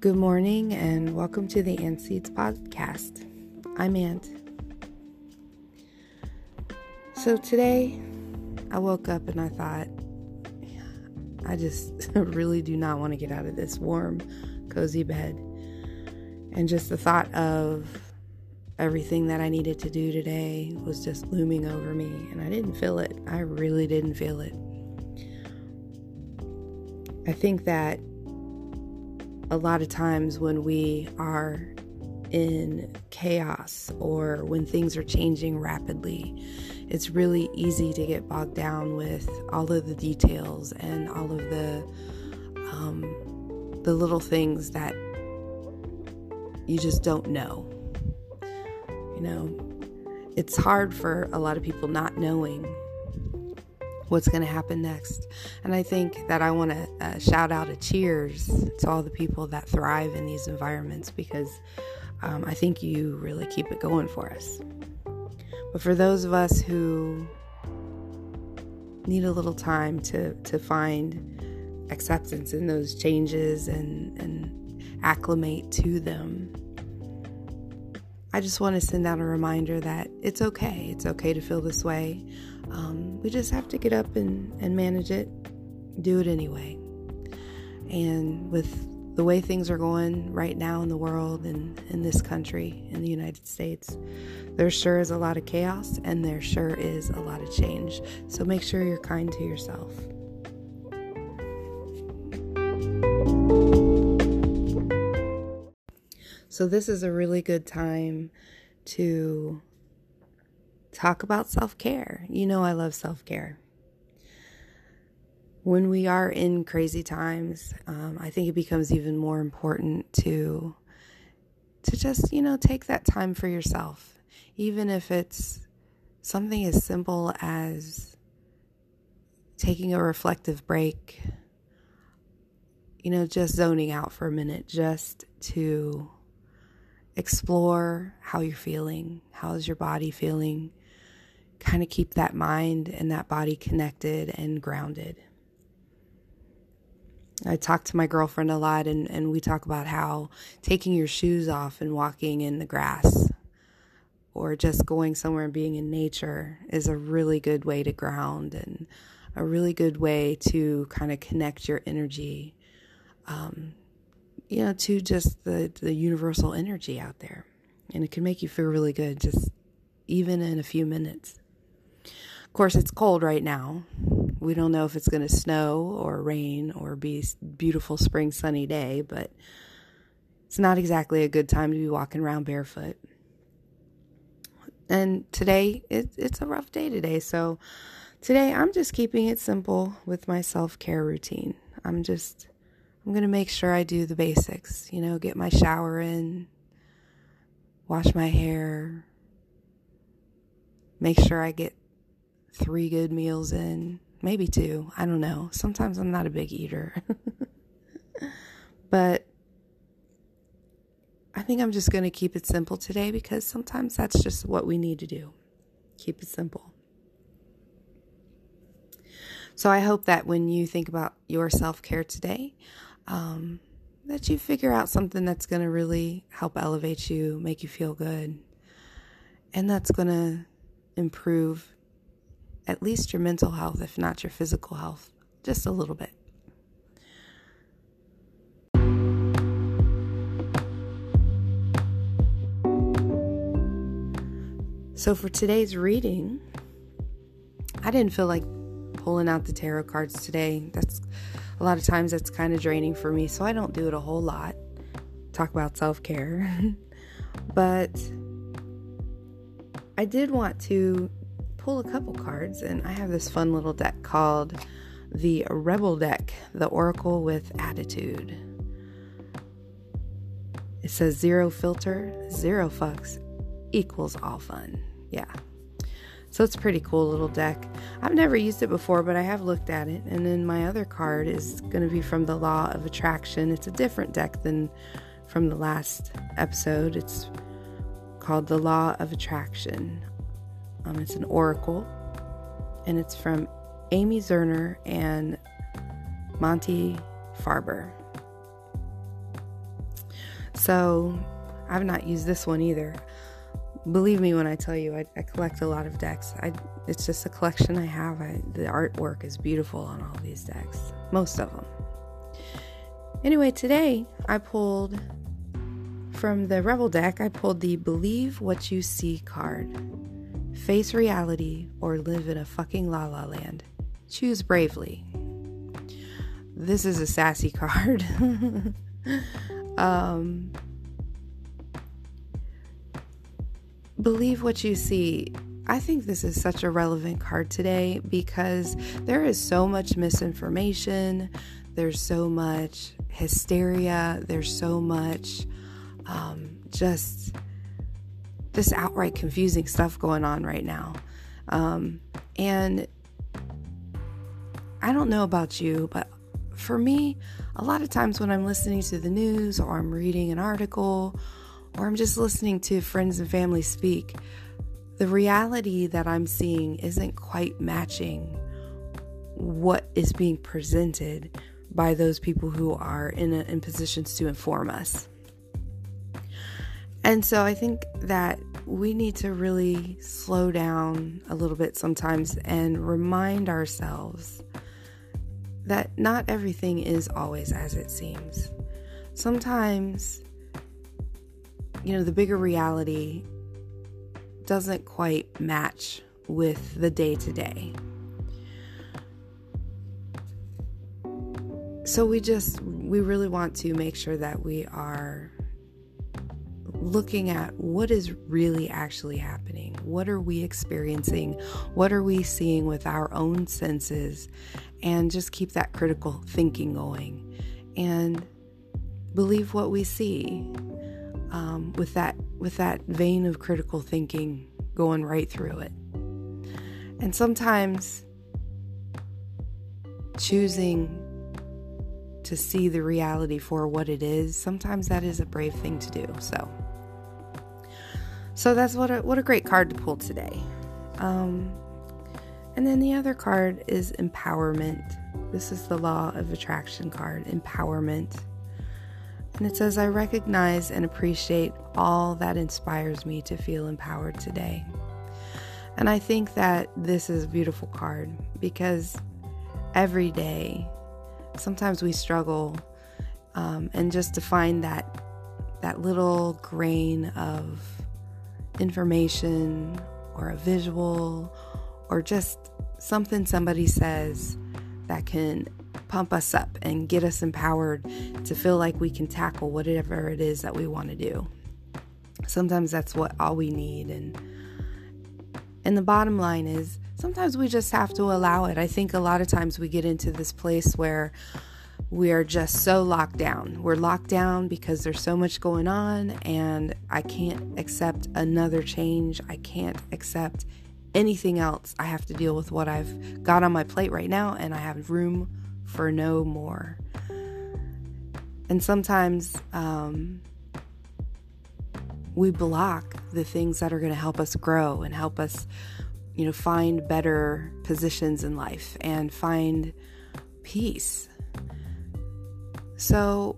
Good morning and welcome to the Ant Seeds podcast. I'm Ant. So today I woke up and I thought, I just really do not want to get out of this warm, cozy bed. And just the thought of everything that I needed to do today was just looming over me, and I didn't feel it. I really didn't feel it. I think that a lot of times when we are in chaos or when things are changing rapidly, it's really easy to get bogged down with all of the details and all of the um, the little things that you just don't know. You know, it's hard for a lot of people not knowing what's going to happen next. And I think that I want to uh, shout out a cheers to all the people that thrive in these environments because um, I think you really keep it going for us. But for those of us who need a little time to, to find acceptance in those changes and, and acclimate to them, I just want to send out a reminder that it's okay. It's okay to feel this way. Um, we just have to get up and, and manage it, do it anyway. And with the way things are going right now in the world and in this country, in the United States, there sure is a lot of chaos and there sure is a lot of change. So make sure you're kind to yourself. So, this is a really good time to talk about self care. You know, I love self care. When we are in crazy times, um, I think it becomes even more important to to just you know take that time for yourself, even if it's something as simple as taking a reflective break. You know, just zoning out for a minute, just to explore how you're feeling. How's your body feeling? Kind of keep that mind and that body connected and grounded. I talk to my girlfriend a lot, and, and we talk about how taking your shoes off and walking in the grass or just going somewhere and being in nature is a really good way to ground and a really good way to kind of connect your energy um, you know, to just the, the universal energy out there. And it can make you feel really good just even in a few minutes. Of course, it's cold right now. We don't know if it's going to snow or rain or be beautiful spring sunny day, but it's not exactly a good time to be walking around barefoot. And today, it, it's a rough day today. So today, I'm just keeping it simple with my self care routine. I'm just I'm going to make sure I do the basics, you know, get my shower in, wash my hair, make sure I get three good meals in, maybe two. I don't know. Sometimes I'm not a big eater. but I think I'm just going to keep it simple today because sometimes that's just what we need to do. Keep it simple. So I hope that when you think about your self care today, um, that you figure out something that's going to really help elevate you, make you feel good, and that's going to improve at least your mental health, if not your physical health, just a little bit. So, for today's reading, I didn't feel like pulling out the tarot cards today. That's a lot of times that's kind of draining for me, so I don't do it a whole lot. Talk about self care. but I did want to pull a couple cards, and I have this fun little deck called the Rebel Deck, the Oracle with Attitude. It says zero filter, zero fucks equals all fun. Yeah, so it's pretty cool little deck. I've never used it before, but I have looked at it. And then my other card is going to be from the Law of Attraction. It's a different deck than from the last episode. It's called the Law of Attraction. Um, it's an oracle, and it's from Amy Zerner and Monty Farber. So I've not used this one either. Believe me when I tell you, I, I collect a lot of decks. I, it's just a collection I have. I, the artwork is beautiful on all these decks, most of them. Anyway, today I pulled from the Rebel deck, I pulled the Believe What You See card. Face reality or live in a fucking la la land. Choose bravely. This is a sassy card. um, believe what you see. I think this is such a relevant card today because there is so much misinformation, there's so much hysteria, there's so much um, just this outright confusing stuff going on right now. Um, and I don't know about you, but for me, a lot of times when I'm listening to the news or I'm reading an article or I'm just listening to friends and family speak, the reality that I'm seeing isn't quite matching what is being presented by those people who are in, a, in positions to inform us. And so I think that we need to really slow down a little bit sometimes and remind ourselves that not everything is always as it seems. Sometimes you know, the bigger reality doesn't quite match with the day to day. So we just, we really want to make sure that we are looking at what is really actually happening. What are we experiencing? What are we seeing with our own senses? And just keep that critical thinking going and believe what we see um, with that with that vein of critical thinking going right through it. And sometimes choosing to see the reality for what it is, sometimes that is a brave thing to do. So, so that's what a, what a great card to pull today. Um, and then the other card is empowerment. This is the law of attraction card, empowerment. And it says, I recognize and appreciate all that inspires me to feel empowered today. And I think that this is a beautiful card because every day, sometimes we struggle, um, and just to find that that little grain of information or a visual or just something somebody says that can pump us up and get us empowered to feel like we can tackle whatever it is that we want to do. Sometimes that's what all we need and and the bottom line is sometimes we just have to allow it. I think a lot of times we get into this place where we are just so locked down. We're locked down because there's so much going on, and I can't accept another change. I can't accept anything else. I have to deal with what I've got on my plate right now, and I have room for no more. And sometimes um, we block the things that are going to help us grow and help us, you know, find better positions in life and find peace. So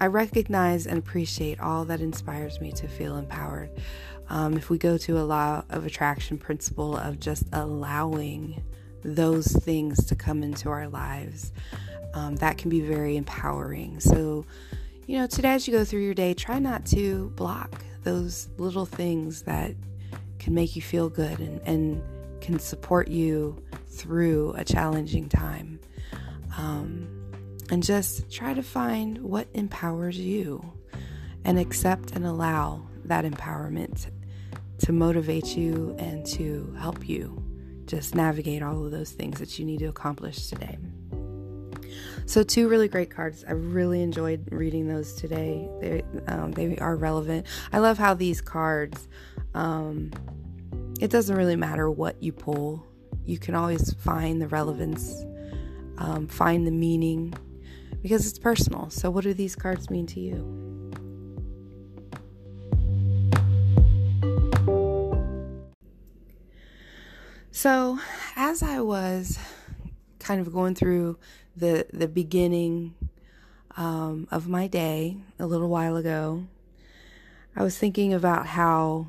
I recognize and appreciate all that inspires me to feel empowered. Um, if we go to a law of attraction principle of just allowing those things to come into our lives. Um, that can be very empowering. So, you know, today as you go through your day, try not to block those little things that can make you feel good and, and can support you through a challenging time. Um, and just try to find what empowers you and accept and allow that empowerment to motivate you and to help you just navigate all of those things that you need to accomplish today. So, two really great cards. I really enjoyed reading those today. They, um, they are relevant. I love how these cards, um, it doesn't really matter what you pull, you can always find the relevance, um, find the meaning, because it's personal. So, what do these cards mean to you? So, as I was kind of going through the the beginning um, of my day a little while ago. I was thinking about how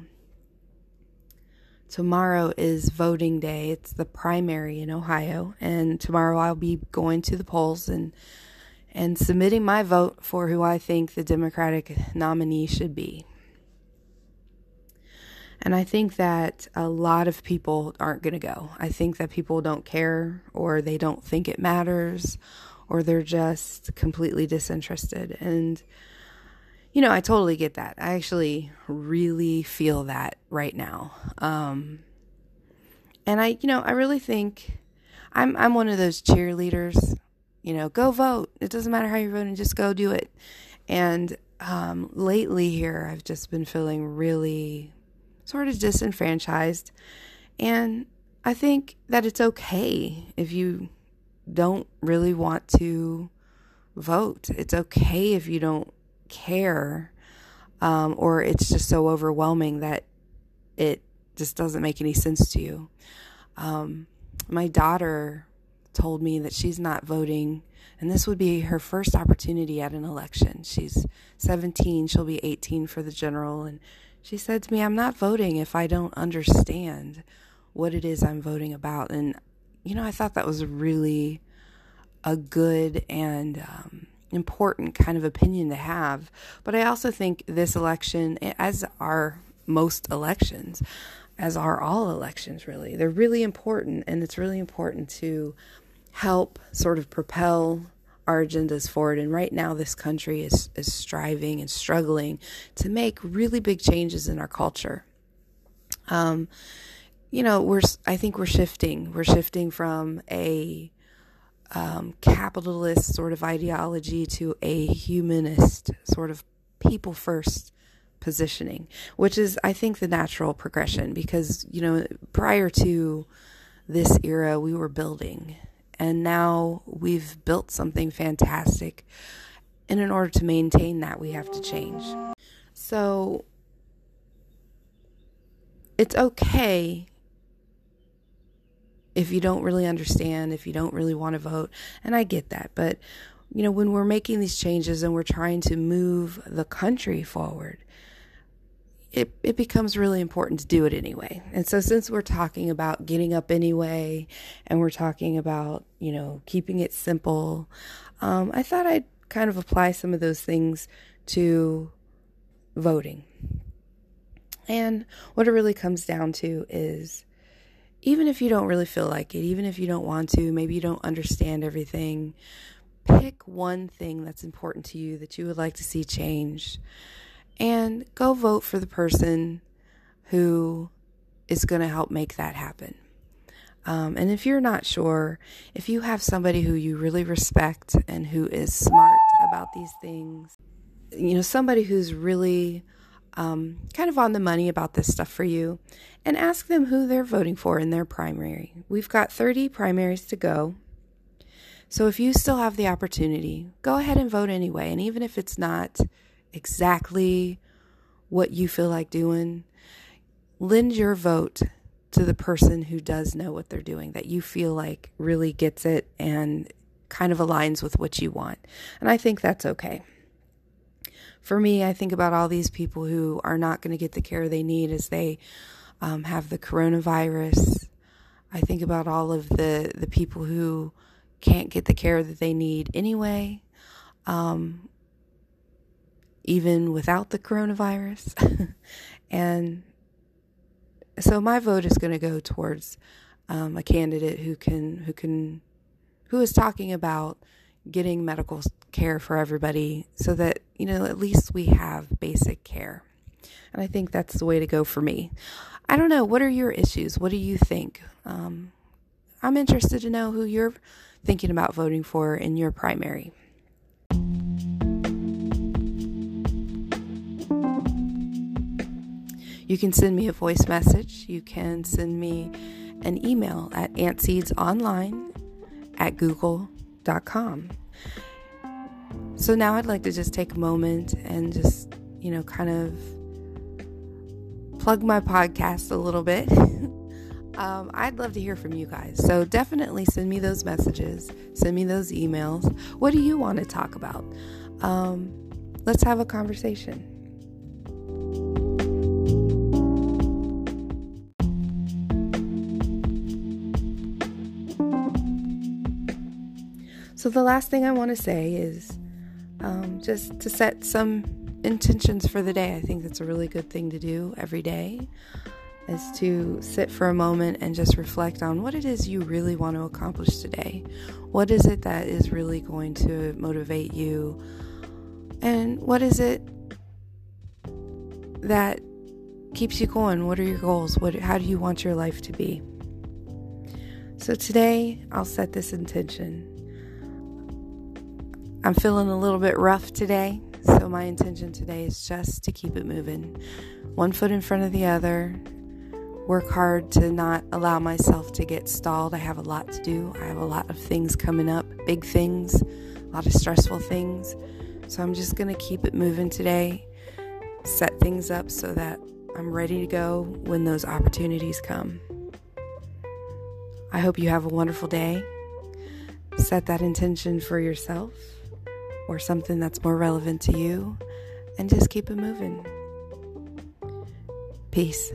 tomorrow is voting day. It's the primary in Ohio, and tomorrow I'll be going to the polls and and submitting my vote for who I think the Democratic nominee should be. And I think that a lot of people aren't going to go. I think that people don't care or they don't think it matters or they're just completely disinterested. And, you know, I totally get that. I actually really feel that right now. Um, and I, you know, I really think I'm, I'm one of those cheerleaders, you know, go vote. It doesn't matter how you're voting, just go do it. And um, lately here, I've just been feeling really sort of disenfranchised. And I think that it's okay if you don't really want to vote. It's okay if you don't care, um, or it's just so overwhelming that it just doesn't make any sense to you. Um, my daughter told me that she's not voting, and this would be her first opportunity at an election. She's 17, she'll be 18 for the general, and she said to me, I'm not voting if I don't understand what it is I'm voting about. And, you know, I thought that was really a good and um, important kind of opinion to have. But I also think this election, as are most elections, as are all elections really, they're really important. And it's really important to help sort of propel our agendas forward. And right now, this country is, is striving and struggling to make really big changes in our culture. Um, you know, we're, I think we're shifting. We're shifting from a um, capitalist sort of ideology to a humanist sort of people first positioning, which is, I think, the natural progression because, you know, prior to this era, we were building and now we've built something fantastic. And in order to maintain that, we have to change. So it's okay if you don't really understand, if you don't really want to vote. And I get that. But, you know, when we're making these changes and we're trying to move the country forward, it, it becomes really important to do it anyway. And so, since we're talking about getting up anyway, and we're talking about, you know, keeping it simple, um, I thought I'd kind of apply some of those things to voting. And what it really comes down to is even if you don't really feel like it, even if you don't want to, maybe you don't understand everything, pick one thing that's important to you that you would like to see changed and go vote for the person who is going to help make that happen. Um, and if you're not sure, if you have somebody who you really respect and who is smart about these things, you know, somebody who's really um, kind of on the money about this stuff for you, and ask them who they're voting for in their primary. We've got 30 primaries to go. So if you still have the opportunity, go ahead and vote anyway. And even if it's not exactly what you feel like doing, lend your vote to the person who does know what they're doing, that you feel like really gets it and kind of aligns with what you want. And I think that's okay. For me, I think about all these people who are not going to get the care they need as they um, have the coronavirus. I think about all of the, the people who can't get the care that they need anyway. Um, even without the coronavirus. and so my vote is going to go towards um, a candidate who can who can who is talking about getting medical care for everybody so that you know at least we have basic care. And i think that's the way to go for me. I don't know what are your issues? What do you think? Um, i'm interested to know who you're thinking about voting for in your primary You can send me a voice message. You can send me an email at antseedsonline at google.com. So now I'd like to just take a moment and just, you know, kind of plug my podcast a little bit. Um, I'd love to hear from you guys. So definitely send me those messages, send me those emails. What do you want to talk about? Um, let's have a conversation. So, the last thing I want to say is um, just to set some intentions for the day. I think that's a really good thing to do every day is to sit for a moment and just reflect on what it is you really want to accomplish today. What is it that is really going to motivate you? And what is it that keeps you going? What are your goals? What how do you want your life to be? So today, I'll set this intention. I'm feeling a little bit rough today, so my intention today is just to keep it moving. One foot in front of the other. Work hard to not allow myself to get stalled. I have a lot to do. I have a lot of things coming up, big things, a lot of stressful things. So I'm just going to keep it moving today, set things up so that I'm ready to go when those opportunities come. I hope you have a wonderful day. Set that intention for yourself or something that's more relevant to you, and just keep it moving. Peace.